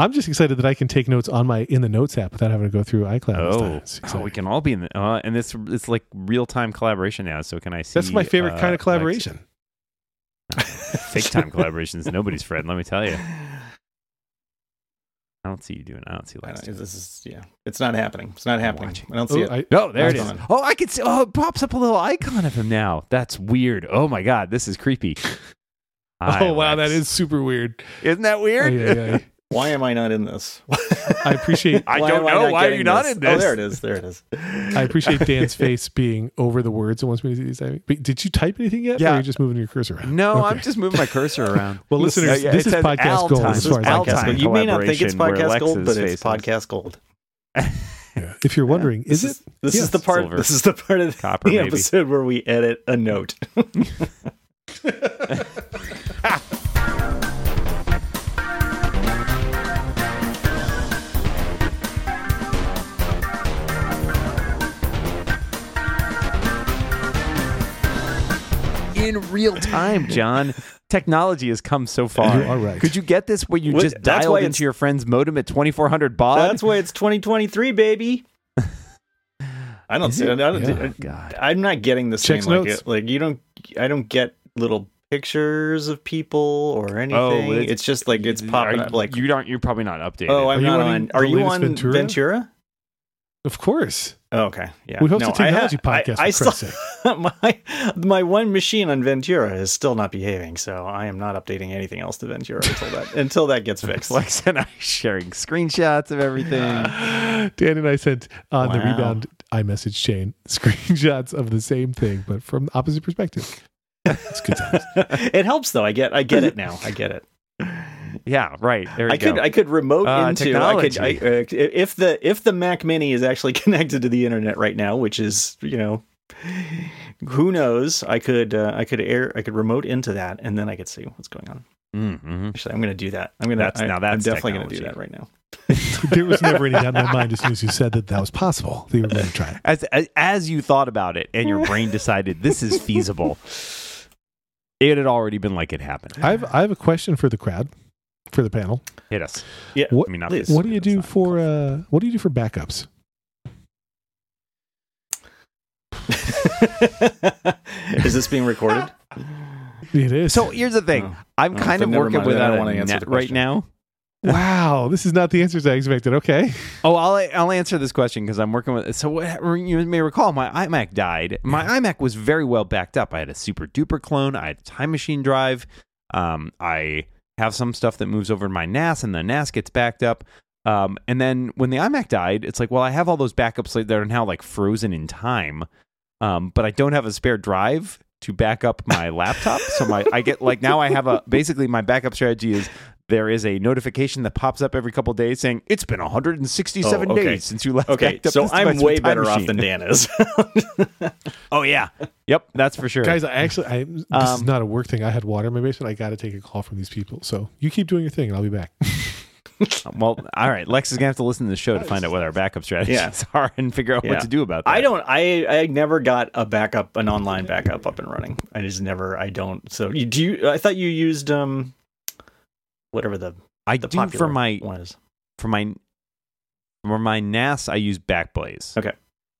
I'm just excited that I can take notes on my in the notes app without having to go through iCloud. this. Oh, oh, we can all be in the uh, and this it's like real time collaboration now. So can I see? That's my favorite uh, kind of Lex- collaboration. Fake time collaborations. Nobody's Fred. Let me tell you. I don't see you doing. I don't see I Lex. don't- this is yeah. It's not happening. It's not happening. I don't see Oh, it. I- No, there it Hold is. on. Oh, I can see. Oh, it pops up a little icon of him now. That's weird. Oh my god, this is creepy. Hi, oh wow, that Lex. is super weird. Isn't that weird? Oh, yeah, yeah. Why am I not in this? I appreciate I don't am I know. Why are getting you not this? in Oh, this? there it is. There it is. I appreciate Dan's face being over the words and wants me to see these. I mean, but Did you type anything yet? Or Yeah. are you just moving your cursor around? No, Okay. I'm just moving my cursor around. Well, listeners, Uh, yeah, this it is says podcast Al gold time. as This far is as I'm Al podcast gold. You may not think it's podcast gold, but it's face podcast gold. Yeah. If you're wondering, is This it? This Yes. is the part. Silver. This is the part of Copper, the maybe. episode where we edit a note. In real time, John. Technology has come so far. You are right. Could you get this where you What- just that's dialed why into your friend's modem at 2400 baud? That's why it's 2023, baby. I don't see. I don't, Yeah. God. I'm not getting the same. Checks Like, notes. it- like you don't. I don't get little pictures of people or oh, anything. it's- it's, just like it's popping Are up. Like, you don't. You're probably not updated. oh, I'm you not running on. Are you latest on Ventura? Ventura? Of course. Oh, okay, yeah. We host No, a technology I podcast. I, I still, my my one machine on Ventura is still not behaving, so I am not updating anything else to Ventura until that until that gets fixed. Lex and I sharing screenshots of everything. sake. Dan and I sent on the Wow. rebound iMessage chain screenshots of the same thing, but from opposite perspective. It's good times. it helps though. I get I get it now. I get it. Yeah, right. There you I go. could I could remote Uh, into I could I, uh, if the if the Mac Mini is actually connected to the internet right now, which is you know who knows I could uh, I could air I could remote into that and then I could see what's going on. mm-hmm. Actually, I'm going to do that. I'm going to That's- now I'm that's definitely going to do that right now. there was never any doubt in my mind as soon as you said that that was possible. That you were going to try it. As, as as you thought about it and your brain decided this is feasible, it had already been like it happened. I have, I have a question for the crowd, for the panel. Hit us. Yeah. What, I mean, not Please. what do you do for uh, what do you do for backups? is this being recorded? It is. So here's the thing. Oh. I'm Oh, kind then of working mind. Without a net the right now. wow, this is not the answers I expected. Okay. Oh, I'll I'll answer this question because I'm working with. So what, you may recall, my iMac died. My iMac was very well backed up. I had a super duper clone. I had a time machine drive. Um, I have some stuff that moves over to my NAS, and the NAS gets backed up. Um, and then when the iMac died, it's like, well, I have all those backups that are now like frozen in time, um, but I don't have a spare drive to back up my laptop. So my I get like now I have a basically my backup strategy is there is a notification that pops up every couple days saying it's been 167 Oh, okay. days since you last Okay, backed up so this I'm way with Time better off than Dan is. Oh yeah, yep, that's for sure. Guys, I actually, I, this is Um, not a work thing. I had water in my basement. I got to take a call from these people. So you keep doing your thing, and I'll be back. well, all right, Lex is gonna have to listen to the show to find out what our backup strategies Yeah. are and figure out Yeah. what to do about that. I don't. I I never got a backup, an online backup up and running. I just never. I don't. So you do. You, I thought you used um, whatever the I the do for my one is. for my for my NAS, I use Backblaze. Okay.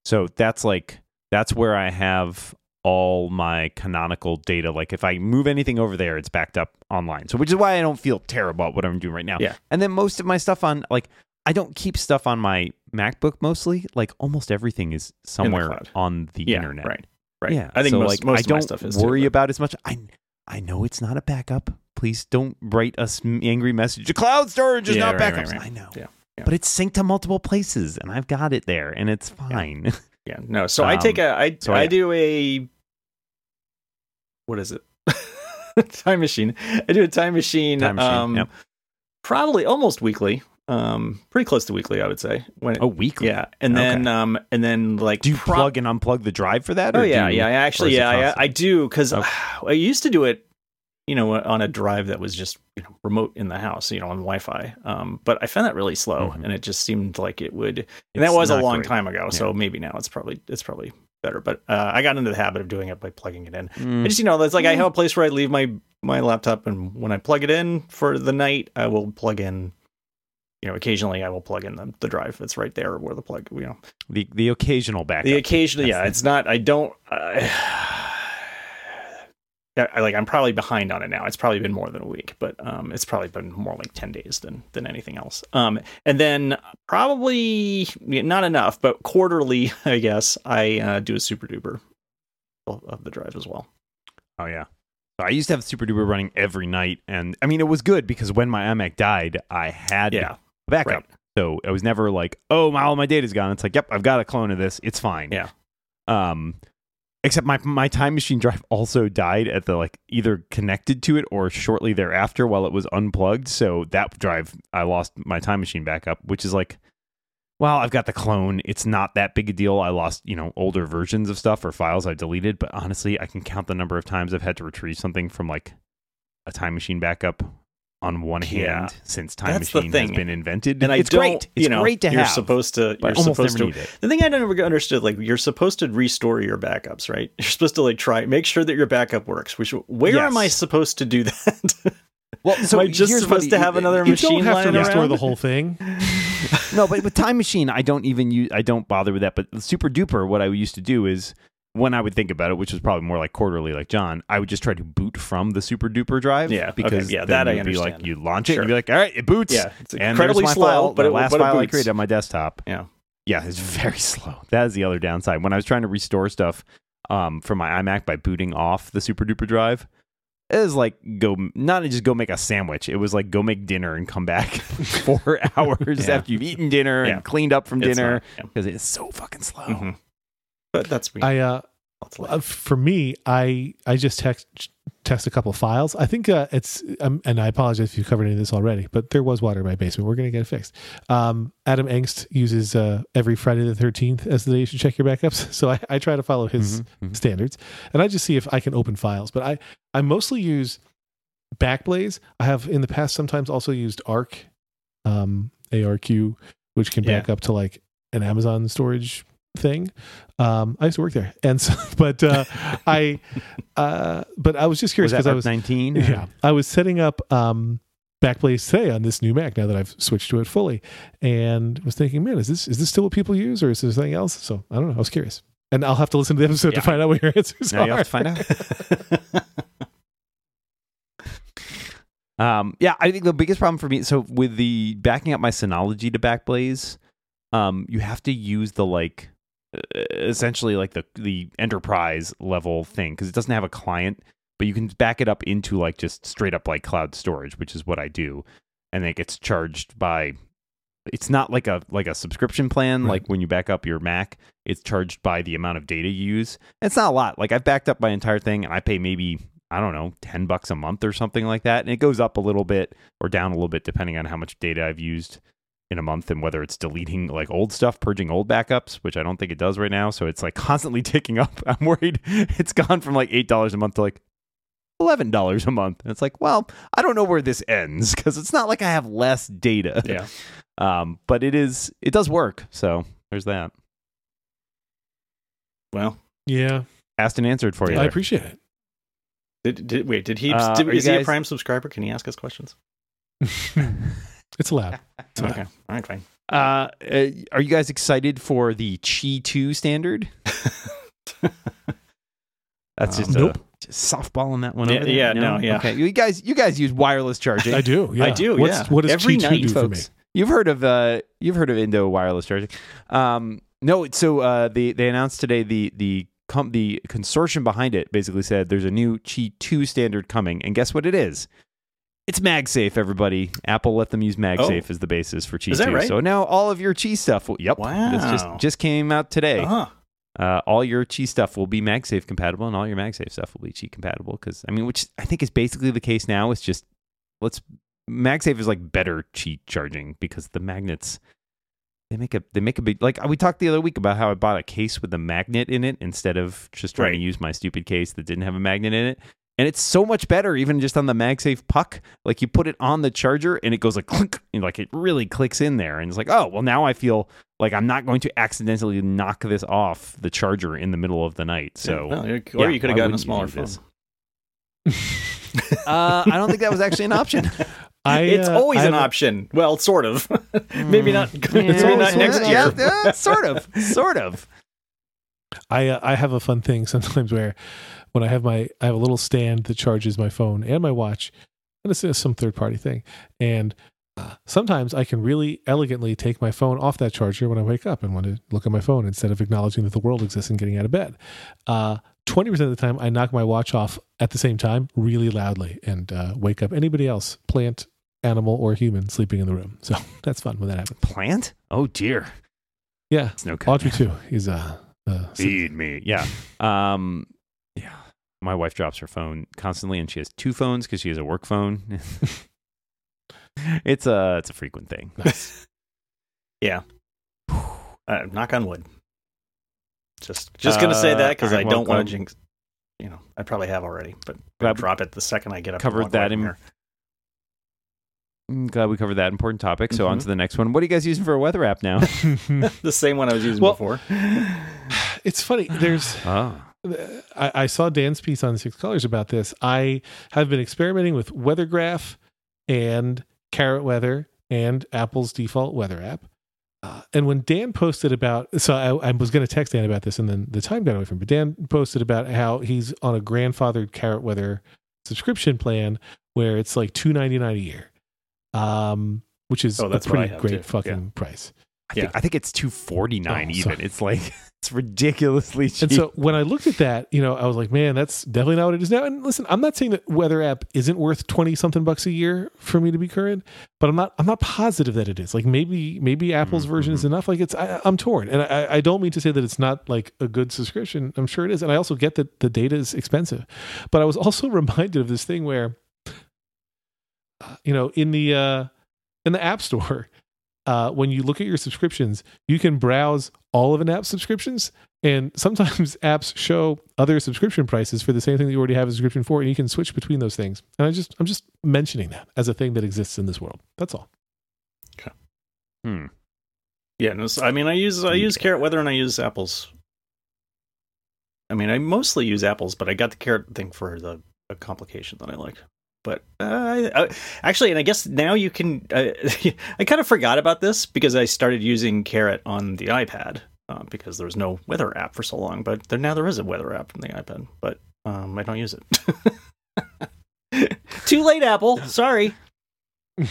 So that's like that's where I have all my canonical data. Like if I move anything over there, it's backed up online. So which is why I don't feel terrible about what I'm doing right now. Yeah. And then most of my stuff on like I don't keep stuff on my MacBook mostly. Like almost everything is somewhere cloud. on the Yeah, internet. right, right. Yeah. I think so, most, like, most I of my don't stuff is worry but- about as much. I I know it's not a backup. Please don't write us angry message. The cloud storage is Yeah, not right, backups. right, right. I know. Yeah, yeah. But it's synced to multiple places, and I've got it there, and it's fine. Yeah, no. So I Um, take a. I so I I- do a. What is it? time machine. I do a time machine. Time machine, Um, yep. Probably almost weekly. Um, pretty close to weekly, I would say. When it, oh, weekly. yeah, and then um, and then like Do you pro- plug and unplug the drive for that? Oh yeah, do you- yeah. I Actually, yeah, I. I do because Okay. I used to do it, you know, on a drive that was just you know remote in the house, you know, on Wi-Fi. Um, but I found that really slow, Mhm. and it just seemed like it would. And It's that was a long great. time ago, so maybe now it's probably it's probably better. But uh, I got into the habit of doing it by plugging it in. Mm. I just you know, it's like I have a place where I leave my my laptop, and when I plug it in for the night, I will plug in you know, occasionally I will plug in the, the drive. It's right there where the plug, you know, The the occasional backup. the occasional. Yeah, it's not. I don't. I, I like. I'm probably behind on it now. It's probably been more than a week, but um, it's probably been more like ten days than than anything else. Um, and then probably not enough, but quarterly, I guess I uh, do a super duper of the drive as well. Oh yeah. I used to have Super Duper running every night, and I mean it was good because when my iMac died, I had Yeah, backup. right. So I was never like, oh, my, all my data's gone. It's like, yep, I've got a clone of this. It's fine. Yeah. Um, except my my time machine drive also died at the like either connected to it or shortly thereafter while it was unplugged. So that drive, I lost my time machine backup, which is like, well, I've got the clone. It's not that big a deal. I lost, you know, older versions of stuff or files I deleted, but honestly, I can count the number of times I've had to retrieve something from like a time machine backup on one Yeah. hand since time That's the machine has been invented. and I it's don't. great. It's you know, great to you're have. supposed to. but You're almost supposed never to. need it. The thing I never understood, like you're supposed to restore your backups, right? You're supposed to like try make sure that your backup works. Which where Yes. am I supposed to do that? Well, am I just here's supposed what- to have another You machine don't have to restore around? the whole thing. no, but with Time Machine, I don't even use. I don't bother with that. But Super Duper, what I used to do is when I would think about it, which was probably more like quarterly, like John, I would just try to boot from the Super Duper drive. Yeah, okay, because yeah, then that I you'd be like, understand. you launch it, Sure. and you'd be like, all right, it boots. yeah, it's incredibly slow, file, but the it, last but file I created on my desktop. Yeah. Yeah, it's very slow. That is the other downside. When I was trying to restore stuff um, from my iMac by booting off the Super Duper drive, it was like go not just go make a sandwich. It was like go make dinner and come back four hours Yeah. after you've eaten dinner Yeah. and cleaned up from It's dinner not, yeah. because it's so fucking slow. Mhm. But that's me. I uh, uh, for me, I I just text text a couple files. I think uh, it's um, and I apologize if you covered any of this already, but there was water in my basement. We're gonna get it fixed. Um, Adam Engst uses uh, every Friday the thirteenth as the day you should check your backups. So I, I try to follow his Mhm, mhm. standards, and I just see if I can open files. But I I mostly use Backblaze. I have in the past sometimes also used Arq, um, ARQ, which can back Yeah. up to like an Amazon storage thing. Um, I used to work there, and so but uh, I uh, but I was just curious because I was 19? yeah I was setting up um, Backblaze today on this new Mac now that I've switched to it fully, and was thinking, man, is this is this still what people use, or is there something else? So I don't know. I was curious, and I'll have to listen to the episode Yeah. to find out what your answers Now are. you have to find out. Um, yeah, I think the biggest problem for me, so with the backing up my Synology to Backblaze, um, you have to use the like, essentially like the the enterprise level thing because it doesn't have a client, but you can back it up into like just straight up like cloud storage, which is what I do, and it gets charged by. It's not like a like a subscription plan Right. like when you back up your Mac. It's charged by the amount of data you use. It's not a lot. Like I've backed up my entire thing, and I pay maybe I don't know, 10 bucks a month or something like that. And it goes up a little bit or down a little bit depending on how much data I've used in a month and whether it's deleting like old stuff, purging old backups, which I don't think it does right now. So it's like constantly ticking up. I'm worried it's gone from like $8 a month to like $11 a month. And it's like, well, I don't know where this ends because it's not like I have less data. yeah. Um, but it is, it does work. So there's that. Well, yeah, Asked and answered for you. I there. appreciate it. did, did wait? Did he? Uh, did, are you is he a Prime subscriber? Can he ask us questions? It's allowed. It's allowed. Okay. All right. Fine. Uh, uh, are you guys excited for the Qi 2 standard? That's Um, just Nope. just softball on that one. Yeah, over there? yeah, no, yeah. Okay, you guys, you guys use wireless charging. I do. Yeah. I do, What's, yeah. What does Every Qi2 night, do for me? folks. You've heard of uh, you've heard of Indo wireless charging. Um, no, so uh, they they announced today the the com- the consortium behind it basically said there's a new Qi 2 standard coming, and guess what it is? It's MagSafe, everybody. Apple let them use MagSafe as the basis for Qi Oh. Is that 2. right? So now all of your Qi stuff, will, yep, this just just came out today. Uh-huh. Uh, all your Qi stuff will be MagSafe compatible, and all your MagSafe stuff will be Qi compatible. Because I mean, which I think is basically the case now. It's just let's MagSafe is like better Qi charging because the magnets they make a they make a big like we talked the other week about how I bought a case with a magnet in it instead of just trying Right. to use my stupid case that didn't have a magnet in it. And it's so much better, even just on the MagSafe puck. Like you put it on the charger and it goes like clink, and like it really clicks in there. And it's like, oh, well, now I feel like I'm not going to accidentally knock this off the charger in the middle of the night. So, Well, you- yeah, or you could have gotten a smaller phone. uh, I don't think that was actually an option. I, it's uh, always I an option. Well, sort of. maybe not. It's maybe not next year. Yeah, yeah, sort of, sort of. I uh, I have a fun thing sometimes where when I have my I have a little stand that charges my phone and my watch, and it's, some third party thing, and uh, sometimes I can really elegantly take my phone off that charger when I wake up and want to look at my phone instead of acknowledging that the world exists and getting out of bed. Uh, Twenty percent of the time, I knock my watch off at the same time, really loudly, and uh, wake up anybody else, plant, animal, or human, sleeping in the room. So that's fun when that happens. Plant? Oh dear. Yeah, It's no good. Audrey II is uh, uh Feed me. Yeah. Um. Yeah. My wife drops her phone constantly, and she has two phones because she has a work phone. it's a it's a frequent thing. nice. Uh, knock on wood. Just just gonna say Uh, that because all I don't want to um, jinx. You know, I probably have already, but Glad I'll drop it the second I get up. covered that from in- here. Mm, Glad we covered that important topic. So on Mhm. to the next one. What are you guys using for a weather app now? the same one I was using Well- before. it's funny. There's oh. I, I saw Dan's piece on Six Colors about this. I have been experimenting with WeatherGraph and Carrot Weather and Apple's default weather app. Uh, and when Dan posted about, so I, I was going to text Dan about this, and then the time got away from me. But Dan posted about how he's on a grandfathered Carrot Weather subscription plan where it's like two ninety nine a year, um, which is Oh, a that's what I pretty great too. fucking price. I think, Yeah. I think it's two forty nine Oh, even. sorry. It's like it's ridiculously cheap. And so when I looked at that, you know, I was like, man, that's definitely not what it is now. And listen, I'm not saying that weather app isn't worth 20 something bucks a year for me to be current, but I'm not, I'm not positive that it is. Like maybe, maybe Apple's version is Mhm. enough. Like it's, I, I'm torn. And I, I don't mean to say that it's not like a good subscription. I'm sure it is. And I also get that the data is expensive, but I was also reminded of this thing where, uh, you know, in the, uh, in the app store, uh, when you look at your subscriptions, you can browse all of an app's subscriptions and sometimes apps show other subscription prices for the same thing that you already have a subscription for, and you can switch between those things. And I just I'm just mentioning that as a thing that exists in this world. That's all. Okay. Hmm. Yeah, no, so- I mean, I use I use. Carrot Weather and I use Apple's. I mean, I mostly use Apple's, but I got the Carrot thing for the, the complication that I like. But uh, I, I, actually, and I guess now you can. Uh, I kind of forgot about this because I started using Carrot on the iPad uh, because there was no weather app for so long. But there, now there is a weather app on the iPad, but um, I don't use it. Too late, Apple. Sorry.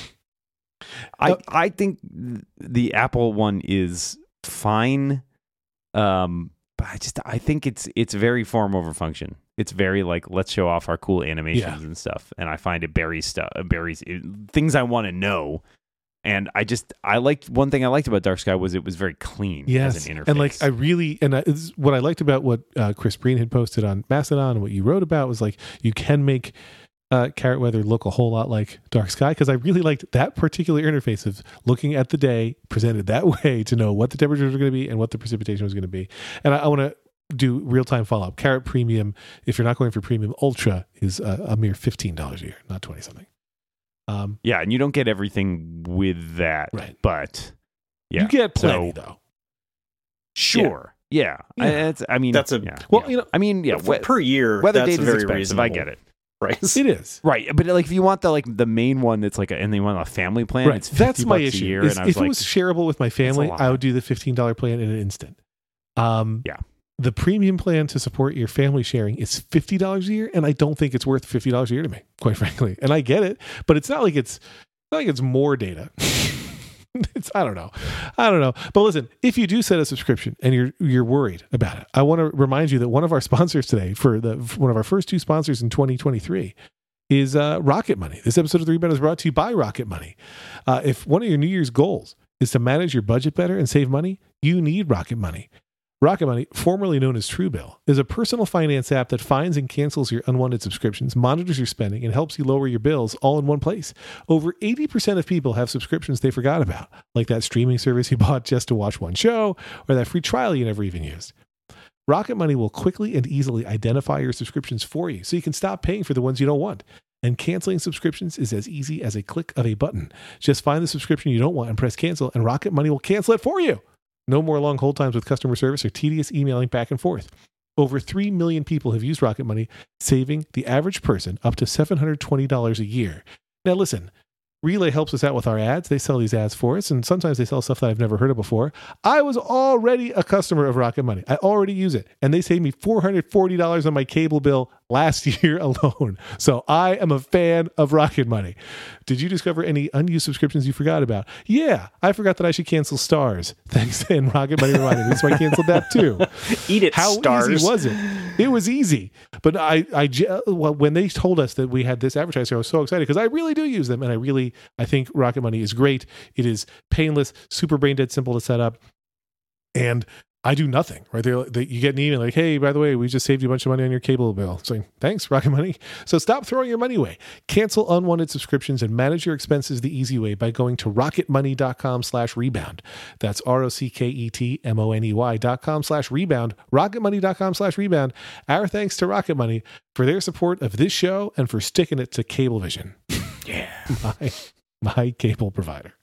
I I think the Apple one is fine. Um, but I just I think it's it's very form over function. It's very like let's show off our cool animations Yeah. and stuff. And I find it buries stuff, buries it, things I want to know. And I just I liked one thing I liked about Dark Sky was it was very clean Yes, as an interface. and like I really and I, this what I liked about what uh, Chris Breen had posted on Mastodon and what you wrote about was like you can make uh, Carrot Weather look a whole lot like Dark Sky because I really liked that particular interface of looking at the day presented that way to know what the temperatures were going to be and what the precipitation was going to be. And I, I want to do real time follow up. Carrot Premium, if you're not going for Premium Ultra, is a, a mere fifteen dollars a year, not twenty something. Um, yeah, and you don't get everything with that, Right. But yeah, you get plenty so- though. sure, yeah. I, Yeah. it's, I mean, That's a- yeah, Well, yeah. you know, I mean, yeah, For- we- per year, weather that's data a is very expensive. reasonable I get it. Right. it is. Right, but like if you want the like the main one that's like a, and they want a family plan, right. it's 50 That's my bucks issue. a year, is and I was if it was shareable with my family. I would do the fifteen dollar plan in an instant. Um, Yeah. The premium plan to support your family sharing is fifty dollars a year, and I don't think it's worth fifty dollars a year to me, quite frankly. And I get it, but it's not like it's not like it's more data. it's I don't know, I don't know. But listen, if you do set a subscription and you're you're worried about it, I want to remind you that one of our sponsors today for the one of our first two sponsors in 2023 is uh, Rocket Money. This episode of The Rebound is brought to you by Rocket Money. Uh, if one of your New Year's goals is to manage your budget better and save money, you need Rocket Money. Rocket Money, formerly known as Truebill, is a personal finance app that finds and cancels your unwanted subscriptions, monitors your spending, and helps you lower your bills all in one place. Over 80% of people have subscriptions they forgot about, like that streaming service you bought just to watch one show or that free trial you never even used. Rocket Money will quickly and easily identify your subscriptions for you so you can stop paying for the ones you don't want. And canceling subscriptions is as easy as a click of a button. Just find the subscription you don't want and press cancel, and Rocket Money will cancel it for you. No more long hold times with customer service or tedious emailing back and forth. Over 3 million people have used Rocket Money, saving the average person up to $720 a year. Now, listen, Relay helps us out with our ads. They sell these ads for us, and sometimes they sell stuff that I've never heard of before. I was already a customer of Rocket Money. I already use it, and they saved me $440 on my cable bill last year alone. So I am a fan of Rocket Money. Did you discover any unused subscriptions you forgot about? Yeah, I forgot that I should cancel Starz. Thanks, and Rocket Money reminded me, so I canceled that too. Eat it, How Starz. easy was it? It was easy. But I, I, well, when they told us that we had this advertiser, I was so excited because I really do use them, and I really, I think Rocket Money is great. It is painless, super brain dead simple to set up, and I do nothing. Right there, they, you get an email like, "Hey, by the way, we just saved you a bunch of money on your cable bill." Saying, "Thanks, Rocket Money." So stop throwing your money away. Cancel unwanted subscriptions and manage your expenses the easy way by going to rocketmoney.com slash rebound. That's r o c k e t m o n e y dot com slash rebound. Rocketmoney.com slash rebound. Our thanks to Rocket Money for their support of this show and for sticking it to Cablevision, Yeah. my my cable provider.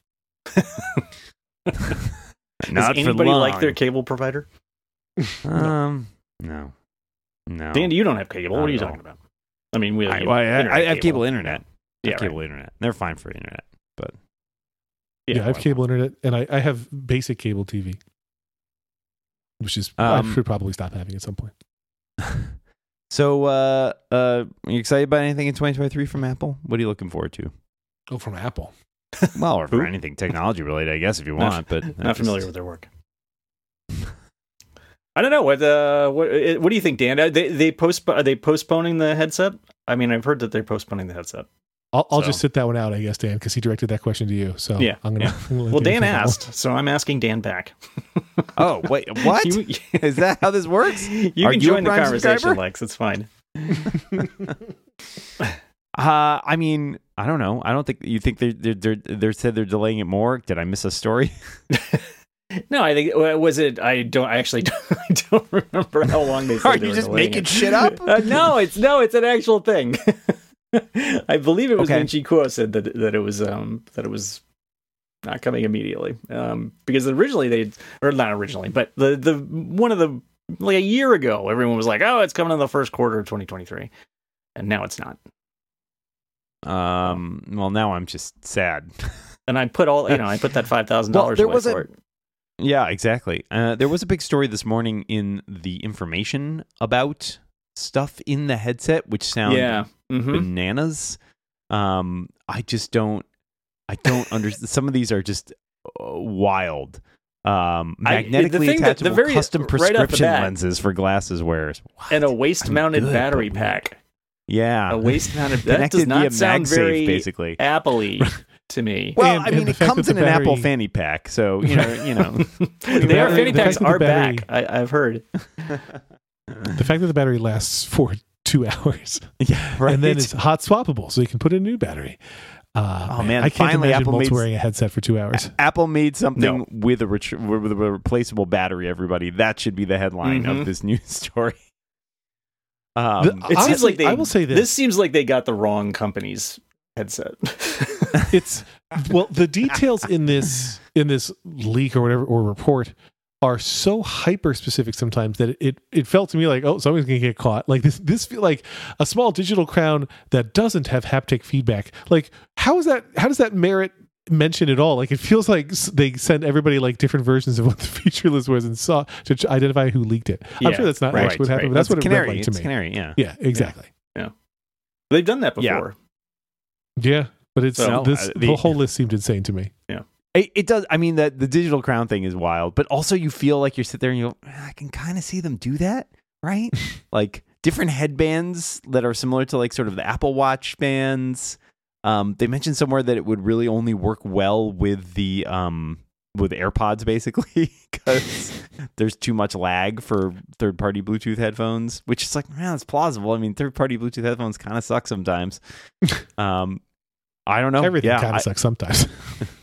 Not Does for anybody long. like their cable provider? Um, no, no. Dan, you don't have cable. Not What are you at all. talking about? I mean, we I, you well, I, internet I have cable internet. I Yeah, have cable internet. They're fine for internet, but Yeah, I have cable internet and I, I have basic cable TV, which is Um, I should probably stop having at some point. so uh, uh, are you excited about anything in 2023 from Apple? What are you looking forward to? Oh, from Apple. Well, or for anything technology related, I guess, if you Not- want. But Not familiar with their work. I don't know what uh, what uh, what do you think, Dan? Uh, They they post are they postponing the headset? I mean, I've heard that they're postponing the headset. I'll, I'll So- just sit that one out, I guess, Dan, because he directed that question to you. So Yeah, I'm gonna. yeah. I'm gonna Well, Dan Dan take asked, so I'm asking Dan back. Oh wait, what is You, that? How this works? you Are can you join the conversation, subscriber? Lex. It's fine. Uh, I mean, I don't know. I don't think you think they're they're they're, they're said they're delaying it more. Did I miss a story? No, I think was it. I don't. I actually don't, I don't remember how long they. Said Are they you just making it. shit up? Uh, no, it's no, it's an actual thing. I believe it was Okay. when Chi Kuo said that that it was um that it was not coming immediately. Um, because originally they or not originally, but the the one of the like a year ago, everyone was like, oh, it's coming in the first quarter of 2023, and now it's not. Um. Well, now I'm just sad. And I put all you know, I put that five thousand dollars away was a- for it. Yeah, exactly. Uh, there was a big story this morning in the information about stuff in the headset, which sound Yeah. Mhm. bananas. Um, I just don't. I don't understand. Some of these are just uh, wild. Um, I- the magnetically thing that- the attachable very- custom right prescription bat- lenses for glasses wearers. What? And a waist mounted battery pack. Yeah, A waist mounted that does not sound MagSafe, very basically. Apple-y to me. Well, And- I mean, it comes in the an Apple fanny pack, so you know, you know. they are battery- fanny the packs fact that the are battery- back. I, I've heard. The fact that the battery lasts for two hours yeah, right. and then it's hot swappable, so you can put in a new battery. Uh, Oh, man, I can't finally imagine Apple Molt's made- wearing a headset for two hours. Apple made something No. with a ret- with a replaceable battery. Everybody, that should be the headline Mhm. of this news story. Um, The- It seems like they. I will say this. This seems like they got the wrong company's headset. it's well the details in this in this leak or whatever or report are so hyper specific sometimes that it it felt to me like oh someone's gonna get caught like this this feel like a small digital crown that doesn't have haptic feedback like how is that how does that merit mention at all like it feels like they sent everybody like different versions of what the feature list was and saw to identify who leaked it i'm sure that's not right, actually what happened right. but that's, what it canary. read like to it's me canary. Yeah. yeah exactly Yeah. They've done that before. yeah, but it's So, this uh, the, the- whole list seemed insane to me Yeah. It, it does. I mean, that the digital crown thing is wild, but also you feel like you sit there and you go, "Ah, I can kind of see them do that, right? like different headbands that are similar to like sort of the Apple Watch bands. Um, they mentioned somewhere that it would really only work well with the um with AirPods, basically, because there's too much lag for third party Bluetooth headphones. Which is like, man, it's plausible. I mean, third party Bluetooth headphones kind of suck sometimes. um, I don't know. everything yeah, kind of sucks sometimes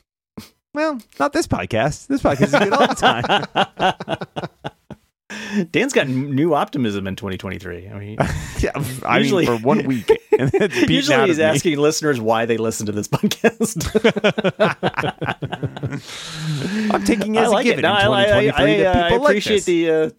well, not this podcast. This podcast is good all the time. Dan's got new optimism in 2023. I mean, yeah, I Usually- mean, for one week. And it's usually he's asking listeners why they listen to this podcast. I'm taking it I like a it. given No, in I, I, I, that I people like appreciate this. the, uh,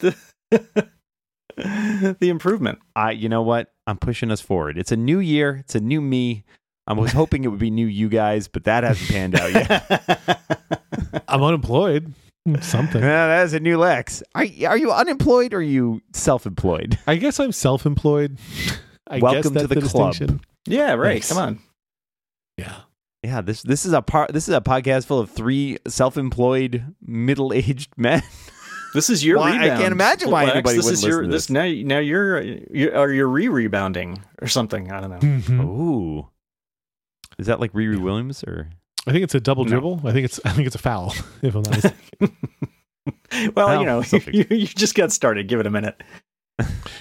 the the improvement. I, you know what? I'm pushing us forward. It's a new year. It's a new me. I was hoping it would be new you guys, but that hasn't panned out yet. I'm unemployed. Something. Yeah, that is a new Lex. Are, are you unemployed or are you self-employed? I guess I'm self-employed. I Welcome guess to that's the club. yeah, right. Thanks. Come on. Yeah. Yeah, this this is a part. This is a podcast full of three self-employed middle-aged men. This is your Why- I can't imagine why Lex. anybody this would is your listen to this this. now now you're you are you re-rebounding or something. I don't know. Mhm. Ooh, is that like Riri Williams or? I think it's a double No. dribble. I think it's I think it's a foul. If I'm not mistaken. well, Well, you know, you, you just got started. Give it a minute.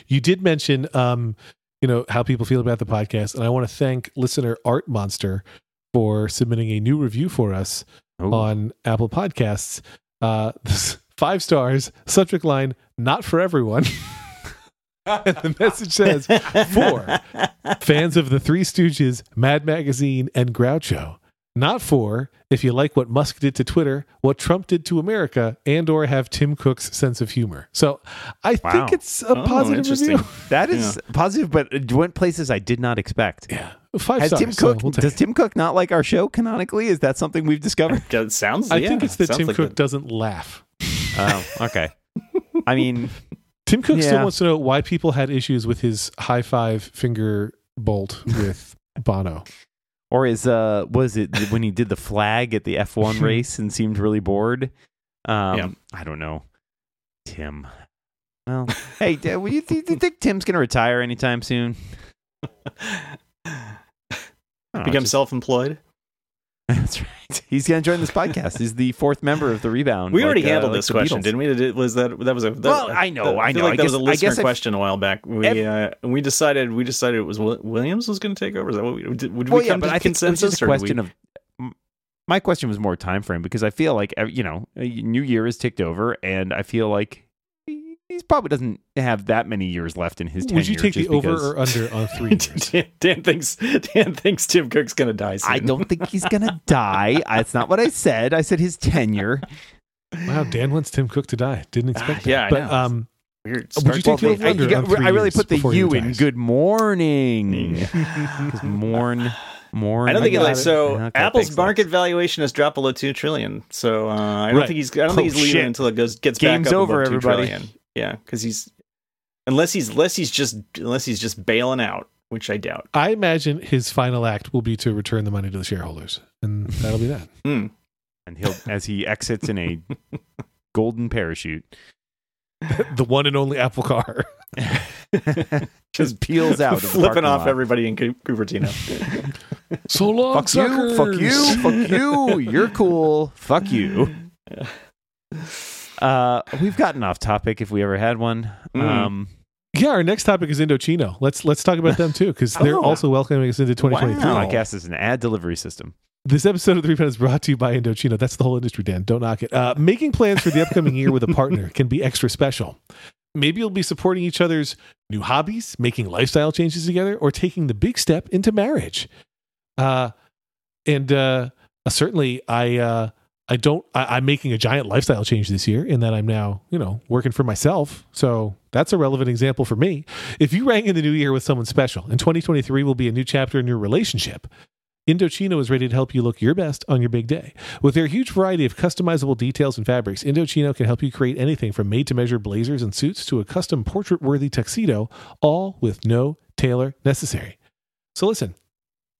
you did mention um, you know, how people feel about the podcast, and I want to thank listener Art Monster for submitting a new review for us Ooh. on Apple Podcasts. Uh, five stars, subject line, not for everyone. and the message says, For fans of the Three Stooges, Mad Magazine, and Groucho. Not for if you like what Musk did to Twitter, what Trump did to America, and or have Tim Cook's sense of humor. So I Wow. think it's a Oh, positive interesting. review. That is positive, but it went places I did not expect. Yeah. Five Has stars. Tim so Cook? we'll does it. Tim Cook not like our show canonically? Is that something we've discovered? It sounds. I yeah, think it's that Tim like Cook that. doesn't laugh. oh, okay. I mean, Tim Cook still wants to know why people had issues with his high five finger bolt with Bono. Or is uh, was it when he did the flag at the F one race and seemed really bored? Um, Yeah. I don't know. Tim. Well, hey, do you, do you think Tim's gonna retire anytime soon? I don't know, Become just- self-employed. That's right. He's gonna join this podcast. He's the fourth member of the rebound. We like, already uh, handled like this question, Beatles. didn't we? Did- Was that that was a that, Well, I know, I feel know. Like I that was a guess- I listener guess I've- question a while back. We uh, we decided we decided it was Williams was going to take over. Is that what we did? Would well, we yeah, come but to I think it was consensus or question we- of. My question was more time frame because I feel like you know, new year is ticked over, and I feel like he probably doesn't have that many years left in his tenure. Would you take the over or under on three years? Dan, Dan thinks Dan thinks Tim Cook's going to die soon. I don't think he's gonna die. That's not what I said. I said his tenure. wow, Dan wants Tim Cook to die. Didn't expect that. yeah, I but know. um, Weird. Would you take the Well, over I, under you on got- three I really put the before U in retires? good morning. 'Cause mourn, mourn. I don't think it like so. Okay, Apple's market Lex. valuation has dropped below two trillion. So uh, I don't Right. think he's. I don't think Oh, he's leaving shit. until it goes gets Game's back up over, above everybody. trillion. Yeah, because he's unless he's unless he's just unless he's just bailing out, which I doubt. I imagine his final act will be to return the money to the shareholders, and that'll be that. Hmm. and he'll as he exits in a golden parachute, the one and only Apple car. just peels out, of flipping off lot. everybody in Cu- Cupertino. So long, Fuck you! Fuck you! Fuck you! You're cool. Fuck you. Uh, we've gotten off topic if we ever had one. Mm. Um, Yeah, our next topic is Indochino. Let's let's talk about them too, because they're Oh. also welcoming us into 2023. Wow. podcast is an ad delivery system. This episode of The Rebound is brought to you by Indochino. That's the whole industry, Dan. Don't knock it. Uh, making plans for the upcoming year with a partner can be extra special. Maybe you'll be supporting each other's new hobbies, making lifestyle changes together, or taking the big step into marriage. Uh, and uh, certainly, I uh, I don't. I, I'm making a giant lifestyle change this year, in that I'm now you know working for myself. So that's a relevant example for me. If you rang in the new year with someone special, and 2023 will be a new chapter in your relationship. Indochino is ready to help you look your best on your big day. With their huge variety of customizable details and fabrics, Indochino can help you create anything from made to measure blazers and suits to a custom portrait worthy tuxedo, all with no tailor necessary. So, listen,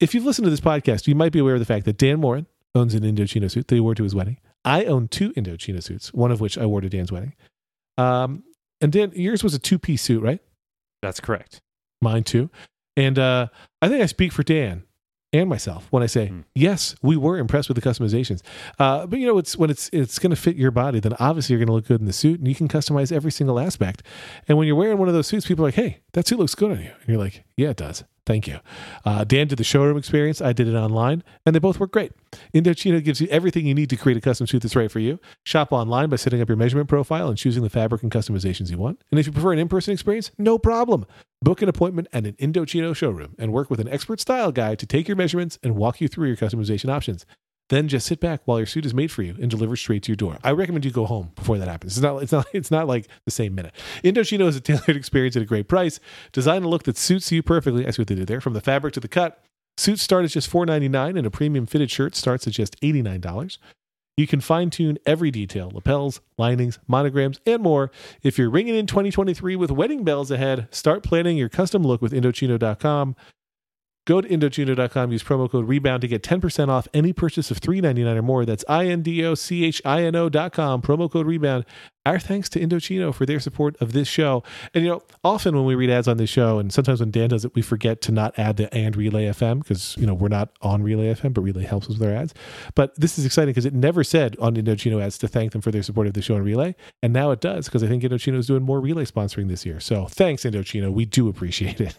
if you've listened to this podcast, you might be aware of the fact that Dan Moren owns an Indochino suit that he wore to his wedding. I own two Indochino suits, one of which I wore to Dan's wedding. Um, and Dan, yours was a two piece suit, right? That's correct. mine too. And uh, I think I speak for Dan and myself when I say Hmm. yes, we were impressed with the customizations. Uh, but you know, it's when it's it's going to fit your body, then obviously you're going to look good in the suit, and you can customize every single aspect. And when you're wearing one of those suits, people are like, "Hey, that suit looks good on you," and you're like, "Yeah, it does." Thank you. Uh, Dan did the showroom experience. I did it online, and they both work great. Indochino gives you everything you need to create a custom suit that's right for you. Shop online by setting up your measurement profile and choosing the fabric and customizations you want. And if you prefer an in person experience, no problem. Book an appointment at an Indochino showroom and work with an expert style guide to take your measurements and walk you through your customization options. Then just sit back while your suit is made for you and delivered straight to your door. I recommend you go home before that happens. It's not it's not it's not like the same minute. Indochino is a tailored experience at a great price. Design a look that suits you perfectly. I see what they did there. From the fabric to the cut, Suits start at just $4.99 and a premium fitted shirt starts at just $89. You can fine tune every detail lapels, linings, monograms, and more. If you're ringing in 2023 with wedding bells ahead, start planning your custom look with Indochino.com. Go to Indochino.com, use promo code REBOUND to get 10% off any purchase of $3.99 or more. That's I N D O C H I N O.com, promo code REBOUND. Our thanks to Indochino for their support of this show. And, you know, often when we read ads on this show, and sometimes when Dan does it, we forget to not add the and Relay FM because, you know, we're not on Relay FM, but Relay helps us with our ads. But this is exciting because it never said on Indochino ads to thank them for their support of the show on Relay. And now it does because I think Indochino is doing more Relay sponsoring this year. So thanks, Indochino. We do appreciate it.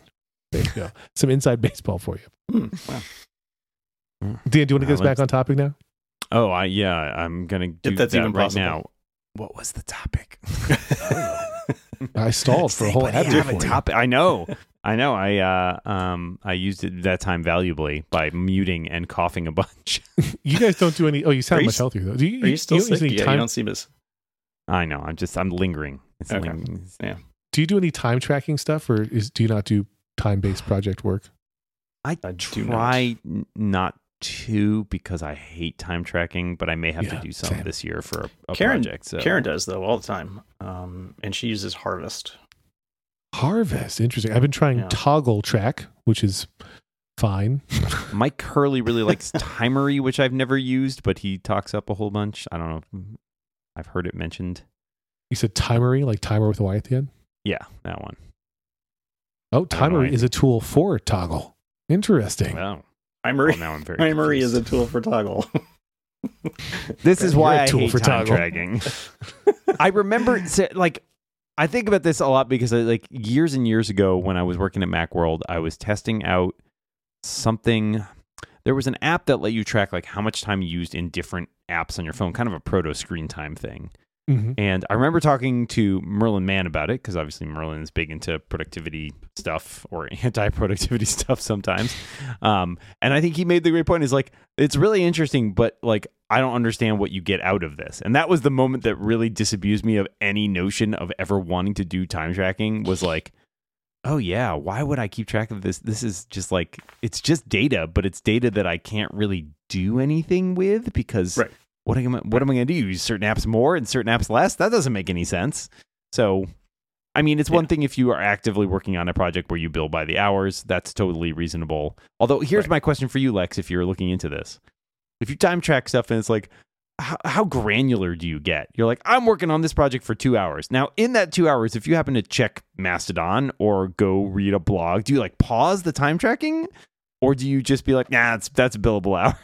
There you go. Some inside baseball for you. Hmm, wow. Dan, do you want to get us back on topic now? Oh, I yeah, I'm gonna do If that's that even right possible. now. What was the topic? I stalled for a whole Anybody ad have a for you. topic. I know. I know. I uh, um I used it that time valuably by muting and coughing a bunch. You guys don't do any. Oh, you sound Are you much s- healthier though. Do you, Are you still don't sick? Yeah, time- you don't seem as. I know. I'm just I'm lingering. It's Okay. lingering. do you do any time tracking stuff, or is do you not do time based project work? I, I do not. try not to because I hate time tracking, but I may have Yeah, to do some same. this year for a, a Karen- project. So Karen does though all the time, um, and she uses Harvest. Harvest, interesting. I've been trying Yeah. Toggl Track, which is fine. Myke Hurley really likes Timery, which I've never used, but he talks up a whole bunch. I don't know. I've heard it mentioned. you said timery, like timer with a Y at the end. Yeah, that one. Oh, I don't know timery is a tool for Toggl. Interesting. Wow. IMurray. Well, now I'm very iMurray is a tool for Toggl. This is You're why a I tool hate for time Toggl. tracking. I remember, like, I think about this a lot because, I, like, years and years ago when I was working at Macworld, I was testing out something. There was an app that let you track like how much time you used in different apps on your phone, kind of a proto screen time thing. Mhm. And I remember talking to Merlin Mann about it because obviously Merlin is big into productivity stuff or anti-productivity stuff sometimes. Um, and I think he made the great point. Is like it's really interesting, but like I don't understand what you get out of this. And that was the moment that really disabused me of any notion of ever wanting to do time tracking. Was like, oh yeah, why would I keep track of this? This is just like it's just data, but it's data that I can't really do anything with because Right. What am I, what am I going to do? Use certain apps more and certain apps less? That doesn't make any sense. So, I mean, it's one thing if you are actively working on a project where you bill by the hours. That's totally reasonable. Although, here's Right. my question for you, Lex. If you're looking into this, if you time track stuff and it's like, how, how granular do you get? You're like, I'm working on this project for two hours. Now, in that two hours, if you happen to check Mastodon or go read a blog, do you like pause the time tracking, or do you just be like, nah, that's that's a billable hour?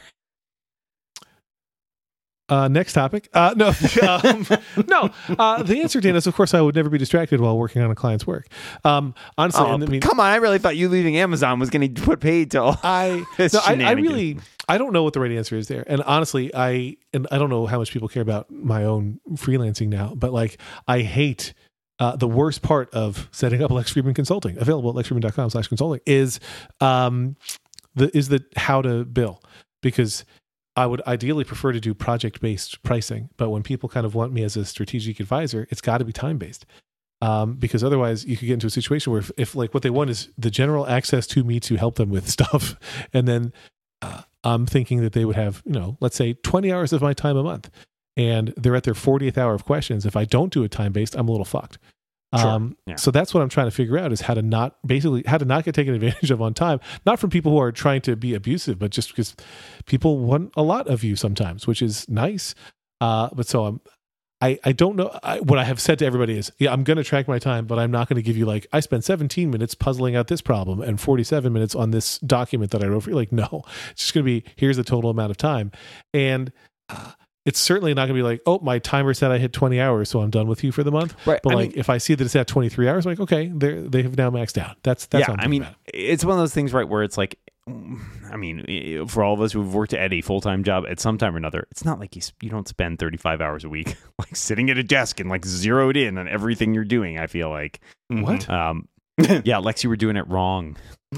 Uh, next topic. Uh, no, um, no. Uh, the answer, Dan, is of course I would never be distracted while working on a client's work. Um, honestly, Oh, I mean, come on! I really thought you leaving Amazon was going to put paid to all. I, no, I, I really, I don't know what the right answer is there. And honestly, I, and I don't know how much people care about my own freelancing now, but like, I hate, uh, the worst part of setting up Lex Friedman Consulting, available at lexfriedman.com slash consulting, is, um, the, is the how to bill because I would ideally prefer to do project based pricing. But when people kind of want me as a strategic advisor, it's got to be time based um, because otherwise you could get into a situation where if, if like what they want is the general access to me to help them with stuff and then uh, i'm thinking that they would have you know let's say 20 hours of my time a month and they're at their 40th hour of questions if i don't do it time based i'm a little fucked Sure. um, Yeah. so that's what i'm trying to figure out is how to not basically how to not get taken advantage of on time not from people who are trying to be abusive but just because people want a lot of you sometimes which is nice uh, but so i'm I, I don't know. I, what I have said to everybody is, yeah, I'm going to track my time, but I'm not going to give you like, I spent 17 minutes puzzling out this problem and 47 minutes on this document that I wrote for you. Like, no, it's just going to be, here's the total amount of time. And uh, it's certainly not going to be like, oh, my timer said I hit 20 hours, so I'm done with you for the month. Right. But I like, mean, if I see that it's at 23 hours, I'm like, okay, they they have now maxed out. That's, that's yeah. I'm I thinking mean, about it's one of those things, right, where it's like, I mean, for all of us who've worked at a full time job at some time or another, it's not like you you don't spend 35 hours a week like sitting at a desk and like zeroed in on everything you're doing. I feel like, What? um, yeah, Lex, you were doing it wrong.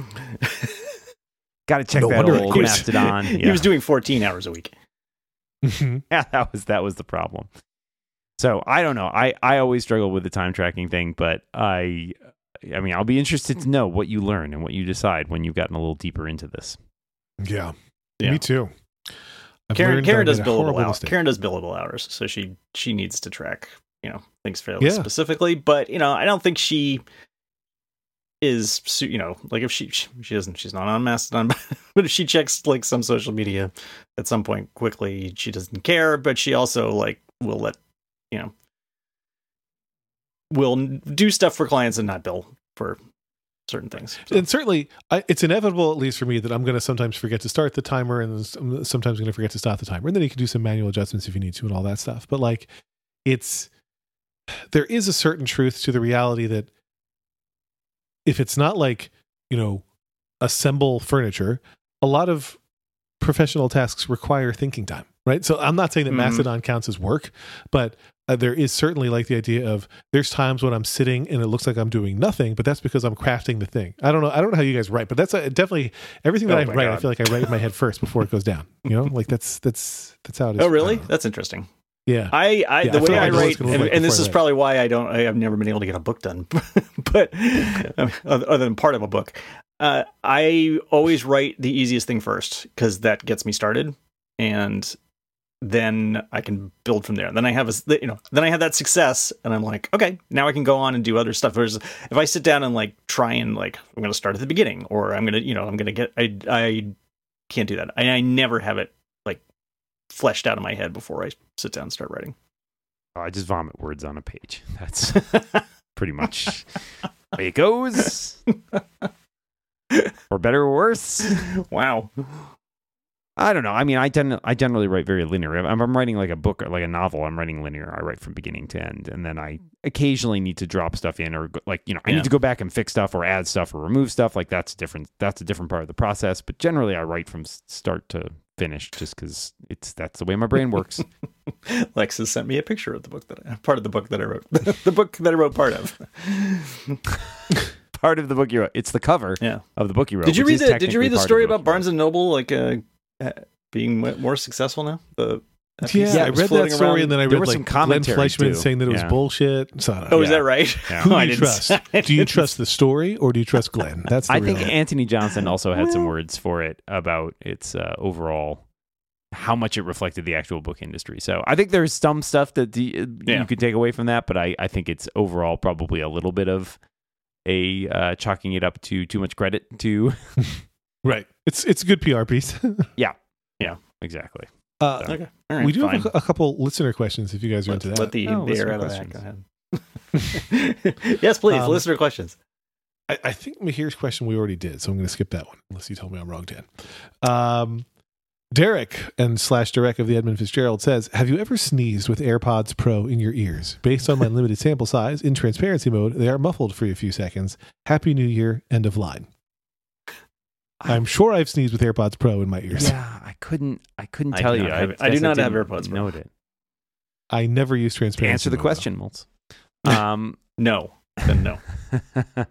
Got to check No that wonder old it quit. Mastodon. He was doing 14 hours a week. Mhm. yeah, that was that was the problem. So I don't know. I I always struggle with the time tracking thing, but I I mean I'll be interested to know what you learn and what you decide when you've gotten a little deeper into this. Yeah. Yeah. Me too. I've Karen learned that I Karen does billable hours. Karen does billable hours, so she she needs to track you know things fairly Yeah. specifically. But you know, I don't think she is you know like if she she doesn't she's not on Mastodon, but if she checks like some social media at some point quickly, she doesn't care. But she also like will let you know will do stuff for clients and not bill for certain things. So, and certainly I, it's inevitable at least for me that i'm going to sometimes forget to start the timer and sometimes going to forget to stop the timer and then you can do some manual adjustments if you need to and all that stuff but like it's there is a certain truth to the reality that if it's not like you know assemble furniture a lot of professional tasks require thinking time right so i'm not saying that Mhm. mastodon counts as work but uh, there is certainly like the idea of there's times when I'm sitting and it looks like I'm doing nothing, but that's because I'm crafting the thing. I don't know. I don't know how you guys write, but that's uh definitely everything that Oh I write. I feel like I write in my head first before it goes down. You know, like that's that's that's how it is. oh really? I don't know. That's interesting. Yeah. I, I Yeah, the I way I write, and, and this is probably why I don't. I have never been able to get a book done, but I mean, other than part of a book, uh, I always write the easiest thing first because that gets me started, and then I can build from there. Then I have a, you know, then I have that success, and I'm like, okay, now I can go on and do other stuff. Whereas if I sit down and like try and like, I'm going to start at the beginning, or I'm going to, you know, I'm going to get, I, I can't do that. I, I never have it fleshed out in my head before I sit down and start writing. Oh, I just vomit words on a page. That's pretty much way it goes. For better or worse. wow. I don't know. I mean, I tend I generally write very linear. If I'm, I'm writing like a book or like a novel. I'm writing linear. I write from beginning to end, and then I occasionally need to drop stuff in, or go- like you know, I Yeah. need to go back and fix stuff, or add stuff, or remove stuff. Like that's different. That's a different part of the process. But generally, I write from start to finish, just because it's that's the way my brain works. Lexus sent me a picture of the book that I, part of the book that I wrote. the book that I wrote part of. part of the book you wrote. It's the cover Yeah. of the book you wrote. Did you read the Did you read the technically part of story about. Barnes and Noble like uh, uh, being more successful now? The that piece Yeah, I read that story around? and then I There read like some Glenn commentary, Fleishman too. saying that it was Yeah. bullshit. So don't Oh, know. is that right? Who Oh, do I you didn't- trust? Do you trust the story or do you trust Glenn? That's the I real think Anthony Johnson also had some words for it about its uh, overall how much it reflected the actual book industry. So I think there's some stuff that the, uh, Yeah. you could take away from that, but I, I think it's overall probably a little bit of a uh, chalking it up to too much credit to right. It's it's a good PR piece. Yeah. Yeah. Exactly. Uh, Okay. All right, we do fine. have a, a couple listener questions if you guys are let, into that. let the, Oh, the air listener out of that. questions. Go ahead. yes, please. Um, listener questions. I, I think Mahir's question we already did, so I'm going to skip that one unless you told me I'm wrong, Dan. Um, Derek and slash Derek of the Edmund Fitzgerald says, "Have you ever sneezed with AirPods Pro in your ears? Based on my limited sample size, in transparency mode, they are muffled for a few seconds. Happy New Year. End of line. I'm sure I've sneezed with AirPods Pro in my ears. Yeah, I couldn't. I couldn't I tell do you. not have- I do guess not have AirPods Pro. Note it. I never use transparency. Answer the mode, question, Moltz. Um, No. Then no.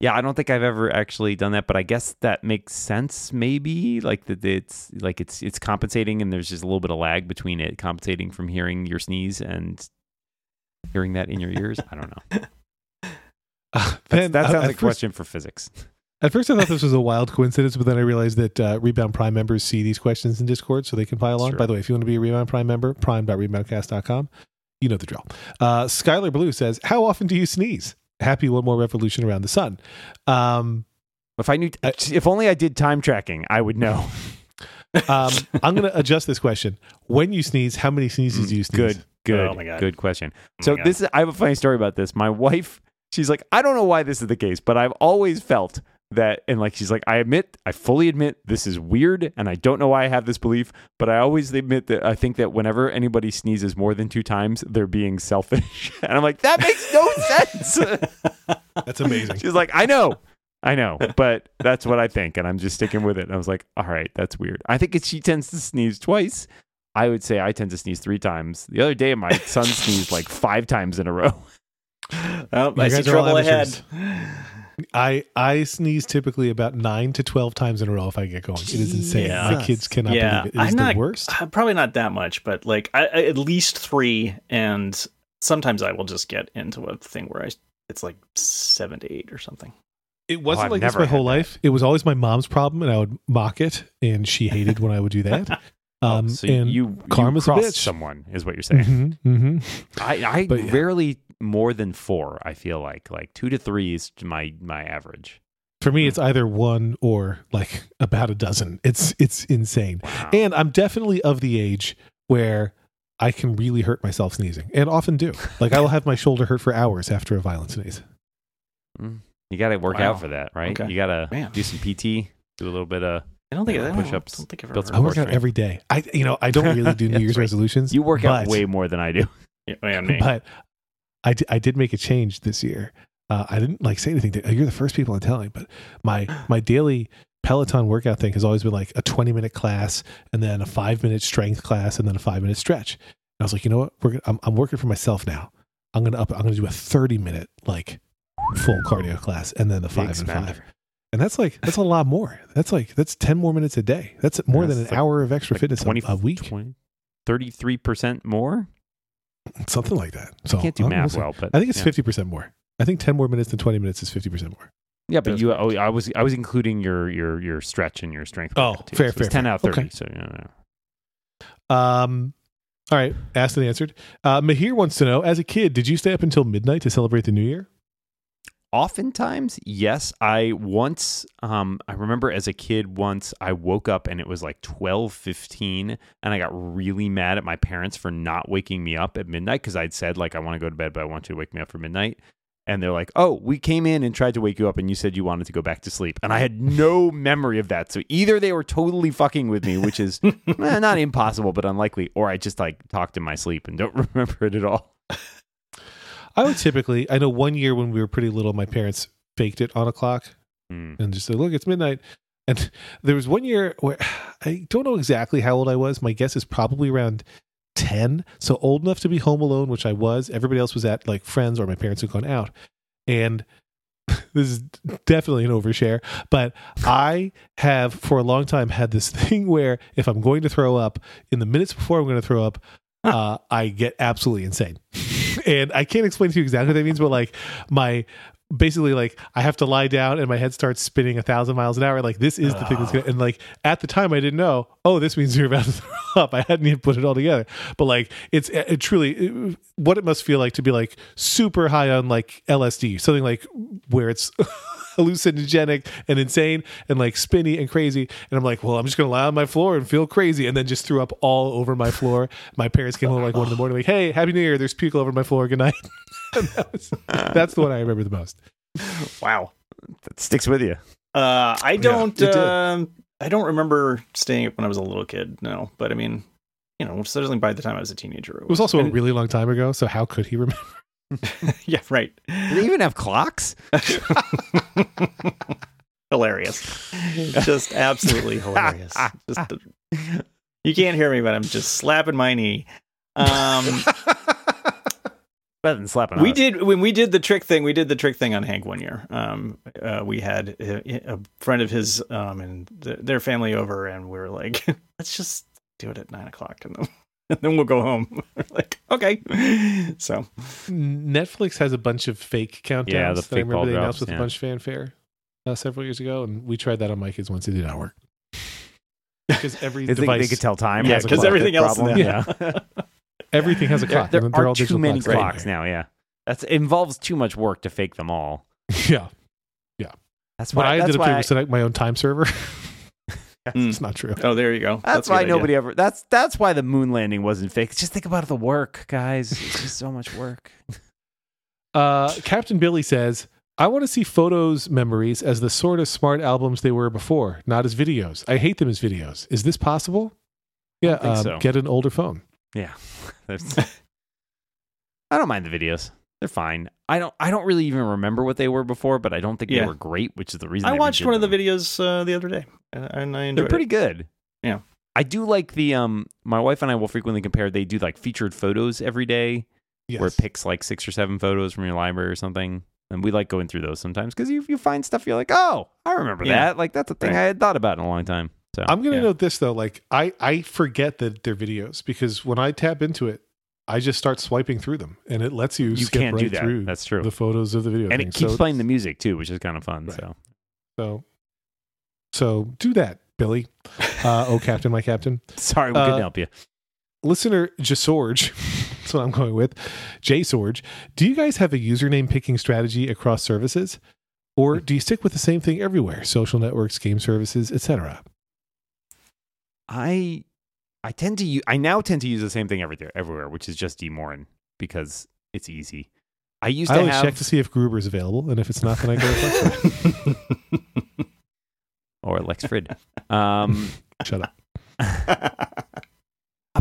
yeah, I don't think I've ever actually done that, but I guess that makes sense. Maybe like that it's like it's it's compensating, and there's just a little bit of lag between it compensating from hearing your sneeze and hearing that in your ears. I don't know. Uh, then, that uh, sounds at like a first- question for physics. At first, I thought this was a wild coincidence, but then I realized that uh, Rebound Prime members see these questions in Discord, so they can pile on. Sure. By the way, if you want to be a Rebound Prime member, prime.reboundcast.com. You know the drill. Uh, Skylar Blue says, "How often do you sneeze?" Happy one more revolution around the sun. Um, If I knew, I- if only I did time tracking, I would know. um, I'm going to adjust this question. When you sneeze, how many sneezes do you sneeze? Good, good, Oh my God. good question. Oh so this is I have a funny story about this. My wife, she's like, I don't know why this is the case, but I've always felt that and like she's like, I admit, I fully admit this is weird and I don't know why I have this belief, but I always admit that I think that whenever anybody sneezes more than two times, they're being selfish. and I'm like, that makes no sense. That's amazing. she's like, I know. I know, but that's what I think, and I'm just sticking with it. And I was like, all right, that's weird. I think it's, she tends to sneeze twice. I would say I tend to sneeze three times. The other day, my son sneezed like five times in a row. Oh, You I see guys are all trouble ahead. amateurs. I I sneeze typically about nine to twelve times in a row if I get going. It is insane. My kids cannot Yeah, believe it. It is I'm the worst. Uh, Probably not that much, but like I, I, at least three, and sometimes I will just get into a thing where I it's like seven to eight or something. It wasn't I've like this my whole that. life. It was always my mom's problem, and I would mock it, and she hated when I would do that. Um, so and you karma's a you crossed bitch. someone is what you're saying. Mhm, mhm. I, I But yeah. rarely more than four. I feel like like two to three is my my average. for me, hmm. it's either one or like about a dozen. It's it's insane, Wow. and I'm definitely of the age where I can really hurt myself sneezing, and often do. Like I will have my shoulder hurt for hours after a violent sneeze. Hmm. you got to work Wow. out for that, right? Okay. You got to Man. do some PT, do a little bit of. I don't think I don't, Push-ups, don't think I've build ever I work out every day. I you know I don't really do New Year's right. resolutions. You work out but- way more than I do. Yeah, yeah, me. but I, I did make a change this year. Uh, I didn't like say anything. To, you're the first people I'm telling, but my my daily Peloton workout thing has always been like a 20 minute class and then a five minute strength class and then a five minute stretch. And I was like, you know what? We're gonna, I'm, I'm working for myself now. I'm gonna up. I'm gonna do a 30 minute like full cardio class and then the Big five and spender. five. And that's like that's a lot more. That's like that's 10 more minutes a day. That's more than an like- hour of extra Like fitness a- 20 a, week, 20 33% more? Something like that. So I Can't do I'll- math well, but I think it's yeah. fifty percent more. I think ten more minutes than twenty minutes is fifty percent more. Yeah, but That's you oh, I was I was including your your your stretch and your strength. Oh, workout, too. fair, So it's fair, 10 fair. out of 30. Okay. So yeah, yeah. Um, all right, asked and answered. Uh, Mahir wants to know: As a kid, did you stay up until midnight to celebrate the New Year? Oftentimes, yes. I once, um, I remember as a kid once I woke up and it was like twelve fifteen, and I got really mad at my parents for not waking me up at midnight because I'd said like I want to go to bed, but I want you to wake me up for midnight. And they're like, "Oh, we came in and tried to wake you up, and you said you wanted to go back to sleep." And I had no memory of that. So either they were totally fucking with me, which is eh, not impossible but unlikely, or I just like talked in my sleep and don't remember it at all. I would typically. I know one year when we were pretty little, my parents faked it on a clock Hmm. and just said, "Look, it's midnight." And there was one year where I don't know exactly how old I was. My guess is probably around ten, so old enough to be home alone, which I was. Everybody else was at like friends or my parents had gone out, and this is definitely an overshare. But I have for a long time had this thing where if I'm going to throw up, in the minutes before I'm going to throw up, uh, I get absolutely insane. And I can't explain to you exactly what that means, but like my basically like I have to lie down and my head starts spinning a thousand miles an hour. Like this is the thing that's gonna and like at the time I didn't know, oh, this means you're about to throw up. I hadn't even put it all together. But like it's it truly it, what it must feel like to be like super high on like LSD, something like where it's hallucinogenic and insane and like spinny and crazy. And I'm like, well, I'm just gonna lie on my floor and feel crazy, and then just threw up all over my floor. My parents came home like one in the morning, like, hey, happy New Year. There's puke all over my floor. Good night. That was, that's the one I remember the most. wow. That sticks with you. Uh, I don't. it did. um, I don't remember staying up when I was a little kid. No, but I mean, you know, certainly by the time I was a teenager, It was also a really long time ago, so how could he remember? yeah, right. Do they even have clocks? hilarious, just absolutely hilarious. Just the- you can't hear me, but I'm just slapping my knee. Um, Better than slapping we us. did when we did the trick thing. We did the trick thing on Hank one year. Um, uh, we had a, a friend of his um, and th- their family over, and we were like, "Let's just do it at nine o'clock, and then, and then we'll go home." Like, okay. So Netflix has a bunch of fake countdowns. Yeah, the that I remember ball they announced with yeah. a bunch of fanfare uh, several years ago, and we tried that on my kids once. It did not work because every They, device, they could tell time. Yeah, has a 'cause clock. everything else Problem. now. Yeah. everything has a clock. there and they're all too many clocks clocks now. Yeah, that's it involves too much work to fake them all. yeah. Yeah. That's What why. I that's ended up why doing I- set up my own time server. Mm. it's not true. oh, there you go. That's, a why good idea. nobody ever. That's that's why the moon landing wasn't fake. Just think about the work, guys. It's just so much work. Uh, Captain Billy says, I want to see photos memories as the sort of smart albums they were before, not as videos. I hate them as videos. Is this possible? Yeah, think um, so. get an older phone. Yeah, I don't mind the videos. They're fine. I don't. I don't really even remember what they were before, but I don't think Yeah. they were great, which is the reason I watched redid one of the videos uh, the other day, and I enjoyed They're pretty it. good. Yeah. I do like the um. My wife and I will frequently compare. They do like featured photos every day, Yes. where it picks like six or seven photos from your library or something. And we like going through those sometimes because you you find stuff you're like, oh, I remember Yeah. that. Like that's a thing Right. I had thought about in a long time. So I'm going to yeah. note this though. Like, I, I forget that they're videos because when I tap into it, I just start swiping through them, and it lets you, You skip can't right do that. through That's true. the photos of the video. and thing. it keeps so, playing the music too, which is kind of fun. Right. So So, so do that, Billy. Uh, oh, Captain, my Captain. sorry, we Uh, couldn't help you. Listener Jasorge, that's what I'm going with. J Sorge, do you guys have a username picking strategy across services? Or do you stick with the same thing everywhere? Social networks, game services, etc. I I tend to use, I now tend to use the same thing everywhere, everywhere, which is just Moren because it's easy. I used I to always have check to see if Gruber's available, and if it's not, then I go with Lexford. or Lex Frid. Um, Shut up.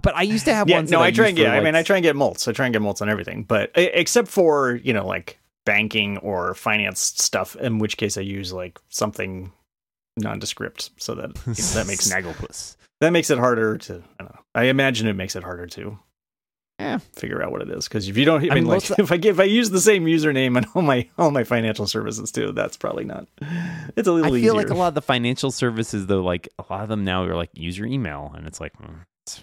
but I used to have yeah, ones. no, that I try used and get. for, I mean, I try and get Moltz. I try and get Moltz on everything, but except for you know like banking or finance stuff. In which case, I use like something nondescript, so that you know, that makes Snagglepuss. That makes it harder to. I don't know. I imagine it makes it harder to Yeah. figure out what it is because if you don't, I mean, I mean, like most if I give, if I use the same username on all my all my financial services too, that's probably not. It's a little I feel easier. like a lot of the financial services, though, like a lot of them now are like use your email, and it's like mm, it's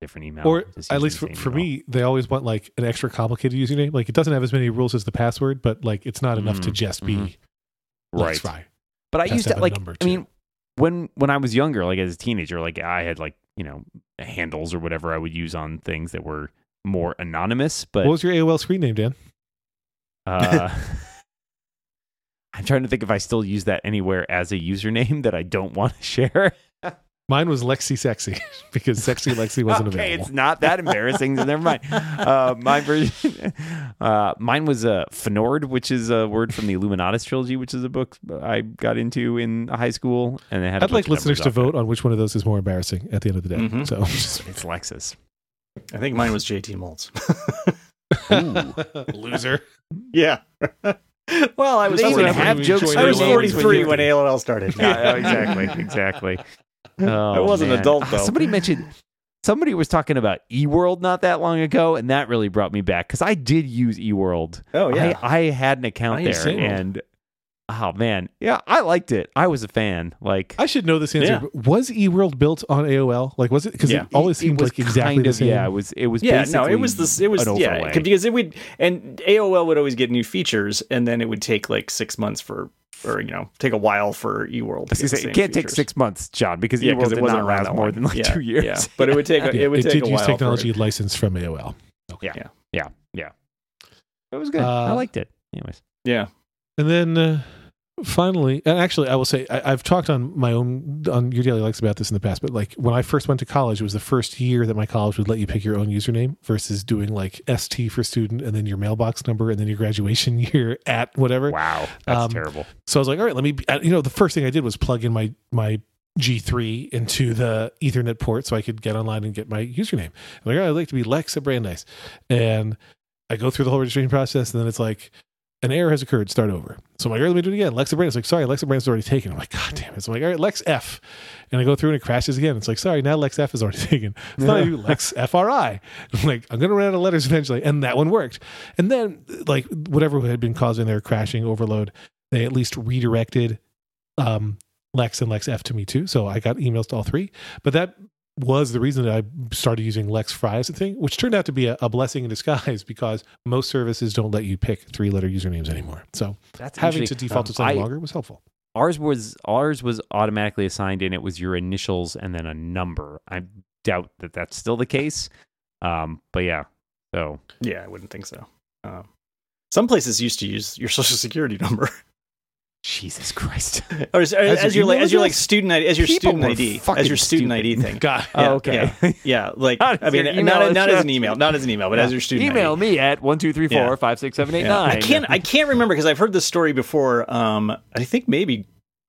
different email. or at least for, for me, they always want like an extra complicated username. Like it doesn't have as many rules as the password, but like it's not enough to Mhm, just be mhm. Right? Fry. But I Has used to to have a like. number, I mean, when when I was younger, like as a teenager, like I had like you know handles or whatever I would use on things that were more anonymous. But what was your AOL screen name, Dan? uh, I'm trying to think if I still use that anywhere as a username that I don't want to share. Mine was Lexi Sexy because Sexy Lexi wasn't okay, available. it's not that embarrassing. so never mind. Uh, my version, uh, mine was uh, Fnord, which is a word from the Illuminatus trilogy, which is a book I got into in high school, and it had. a I'd like listeners to numbers vote on which one of those is more embarrassing at the end of the day. Mhm. So just off it. It's Lexus. I think mine was JT Moltz. loser. yeah. well, I was They even what have jokes. I was 43 when AOL started. Yeah, exactly, exactly. I Oh, was an adult, Ah, though. Somebody mentioned. Somebody was talking about eWorld not that long ago, and that really brought me back because I did use eWorld. Oh yeah. I, I had an account I there, and oh man, yeah, I liked it. I was a fan. Like I should know this answer. Yeah. but Was eWorld built on AOL? Like, was it? Because Yeah. it always seemed was like exactly kind the same. Yeah, it was. It was. yeah, no, it was this. It was yeah, overlay. because it would and AOL would always get new features, and then it would take like six months for, or you know, take a while for eWorld. I To was get gonna the say, it can't take six months, John, because Yeah, eWorld because it did wasn't not around last more than like Yeah, two years. Yeah, but it would take. Yeah, it would it take did a use while technology For, licensed from AOL. yeah, yeah, yeah. It was good. Uh, I liked it. Anyways, yeah. And then uh, finally, and actually, I will say I, I've talked on my own on your daily likes about this in the past. But like when I first went to college, it was the first year that my college would let you pick your own username versus doing like ST for student and then your mailbox number and then your graduation year at whatever. wow, that's Um, terrible. So I was like, all right, let me. uh, You know, the first thing I did was plug in my my G3 into the Ethernet port so I could get online and get my username. I'm like, right, I'd like to be Lex at Brandeis, and I go through the whole registration process, and then it's like. An error has occurred. Start over. So I'm like, all right, let me do it again. Lex at Brandeis. Like, sorry, Lex at Brandeis is already taken. I'm like, God damn it. So I'm like, all right, Lex F. And I go through and it crashes again. It's like, sorry, now Lex F is already taken. It's not you, Lex FRI. I'm like, I'm going to run out of letters eventually. And that one worked. And then, like, whatever had been causing their crashing overload, they at least redirected um, Lex and Lex F to me too. So I got emails to all three. But that was the reason that I started using Lex Fry as a thing, which turned out to be a, a blessing in disguise because most services don't let you pick three letter usernames anymore. So That's having to interesting. default to Um, something I- longer was helpful. Ours was ours was automatically assigned, and it was your initials and then a number. I doubt that that's still the case. Um, but yeah, so Yeah, I wouldn't think so. Um, some places used to use your social security number, Jesus Christ. or as, as, your your like email as your like student ID, as your student ID, as your student stupid. ID thing. God. Oh, okay. Yeah, like I mean, not not as an email, not as an email, but as your student Email ID. me at one two three four Yeah. five six seven eight Yeah. nine. I can't I can't remember because I've heard this story before. Um, I think maybe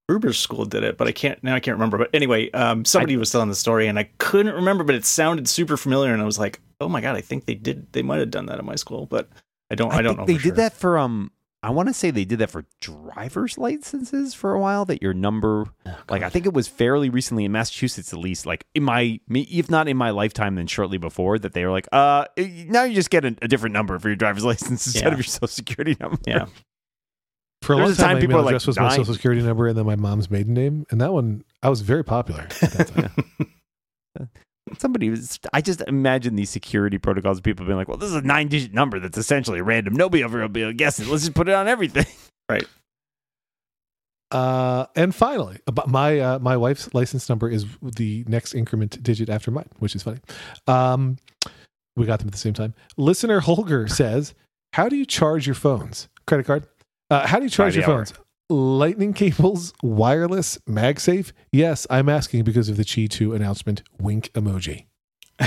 Gruber's school did it, but I can't now. I can't remember. But anyway, um, somebody was telling the story, and I couldn't remember, but it sounded super familiar, and I was like, "Oh my god, I think they did. They might have done that at my school, but I don't. I, don't think know. They for did sure. that for um. I want to say they did that for driver's licenses for a while. That your number, Oh, like I think it was fairly recently in Massachusetts, at least, like in my, if not in my lifetime, then shortly before that they were like, uh, now you just get a, a different number for your driver's license instead Yeah. of your social security number. Yeah. For a There long a time, time my people email were, like, address was my social security number and then my mom's maiden name. And that one, I was very popular at that time. Somebody was. I just imagine these security protocols. People being like, "Well, this is a nine-digit number that's essentially random. Nobody ever will be able to guess it. Let's just put it on everything." Right. Uh, and finally, about my uh, my wife's license number is the next increment digit after mine, which is funny. Um, we got them at the same time. Listener Holger says, "How do you charge your phones? Credit card? Uh, how do you charge your hour. phones? Lightning cables, wireless, MagSafe? Yes, I'm asking because of the Qi 2 announcement. Wink emoji.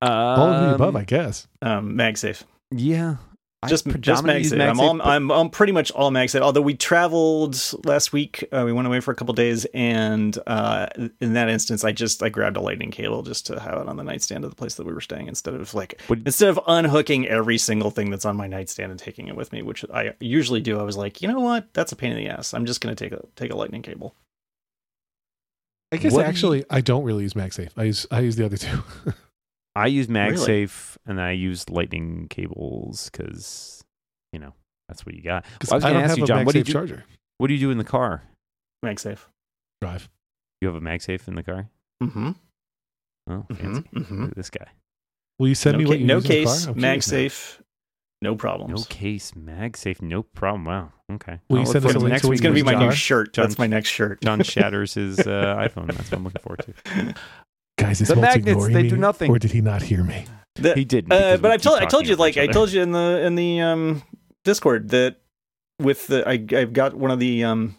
All of the above, I guess. Um, MagSafe. Yeah. I Just just predominantly use MagSafe. I'm all but- I'm I'm pretty much all MagSafe. Although we traveled last week, uh, we went away for a couple days, and uh, in that instance, I just I grabbed a lightning cable just to have it on the nightstand of the place that we were staying instead of like Would- instead of unhooking every single thing that's on my nightstand and taking it with me, which I usually do. I was like, you know what, that's a pain in the ass. I'm just gonna take a take a lightning cable. I guess What do you- actually, I don't really use MagSafe. I use I use the other two. I use Really? MagSafe and I use lightning cables because, you know, that's what you got. Well, I was going don't to ask have you, a John, what do you do? charger. What do you do in the car? MagSafe. Drive. You have a MagSafe in the car? Mm-hmm. Oh, fancy. Mm-hmm. mm-hmm. Look at this guy. Will you send no me ca- what you no use in the case, car? I'm curious. MagSafe, no problems. No case, MagSafe, no problem. Wow. Okay. Will you I'll look send us a link next to week's It's gonna be my in new shirt. John- That's my next shirt. John shatters his uh, iPhone. That's what I'm looking forward to. Guys, is The Holtz magnets they me, do nothing. Or did he not hear me? The- He didn't. Uh, but I keep told I told you like I told you in the in the um Discord that with the I I've got one of the um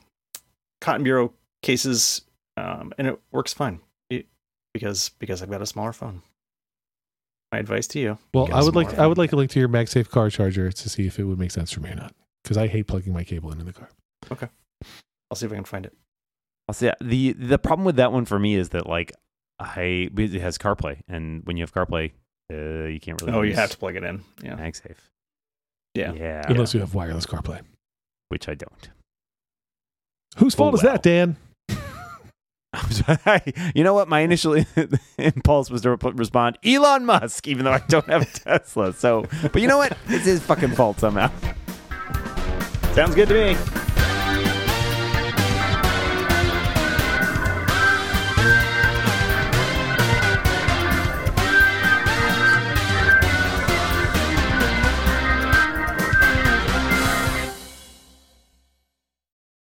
Cotton Bureau cases um and it works fine It- because because I've got a smaller phone. My advice to you. Well, get a I would like smaller I would like a link to your MagSafe car charger to see if it would make sense for me or not. Because I hate plugging my cable into the car. Okay, I'll see if I can find it. I'll say the the problem with that one for me is that like I it has CarPlay, and when you have CarPlay, uh, you can't really. Oh, you have to plug it in. Yeah. MagSafe. Yeah. Yeah. Unless you have wireless CarPlay. Which I don't. Whose fault Oh, is well. that, Dan? I'm sorry. you know what? My initial impulse was to rep- respond Elon Musk, even though I don't have a Tesla. So, but you know what? It's his fucking fault somehow. Sounds good to me.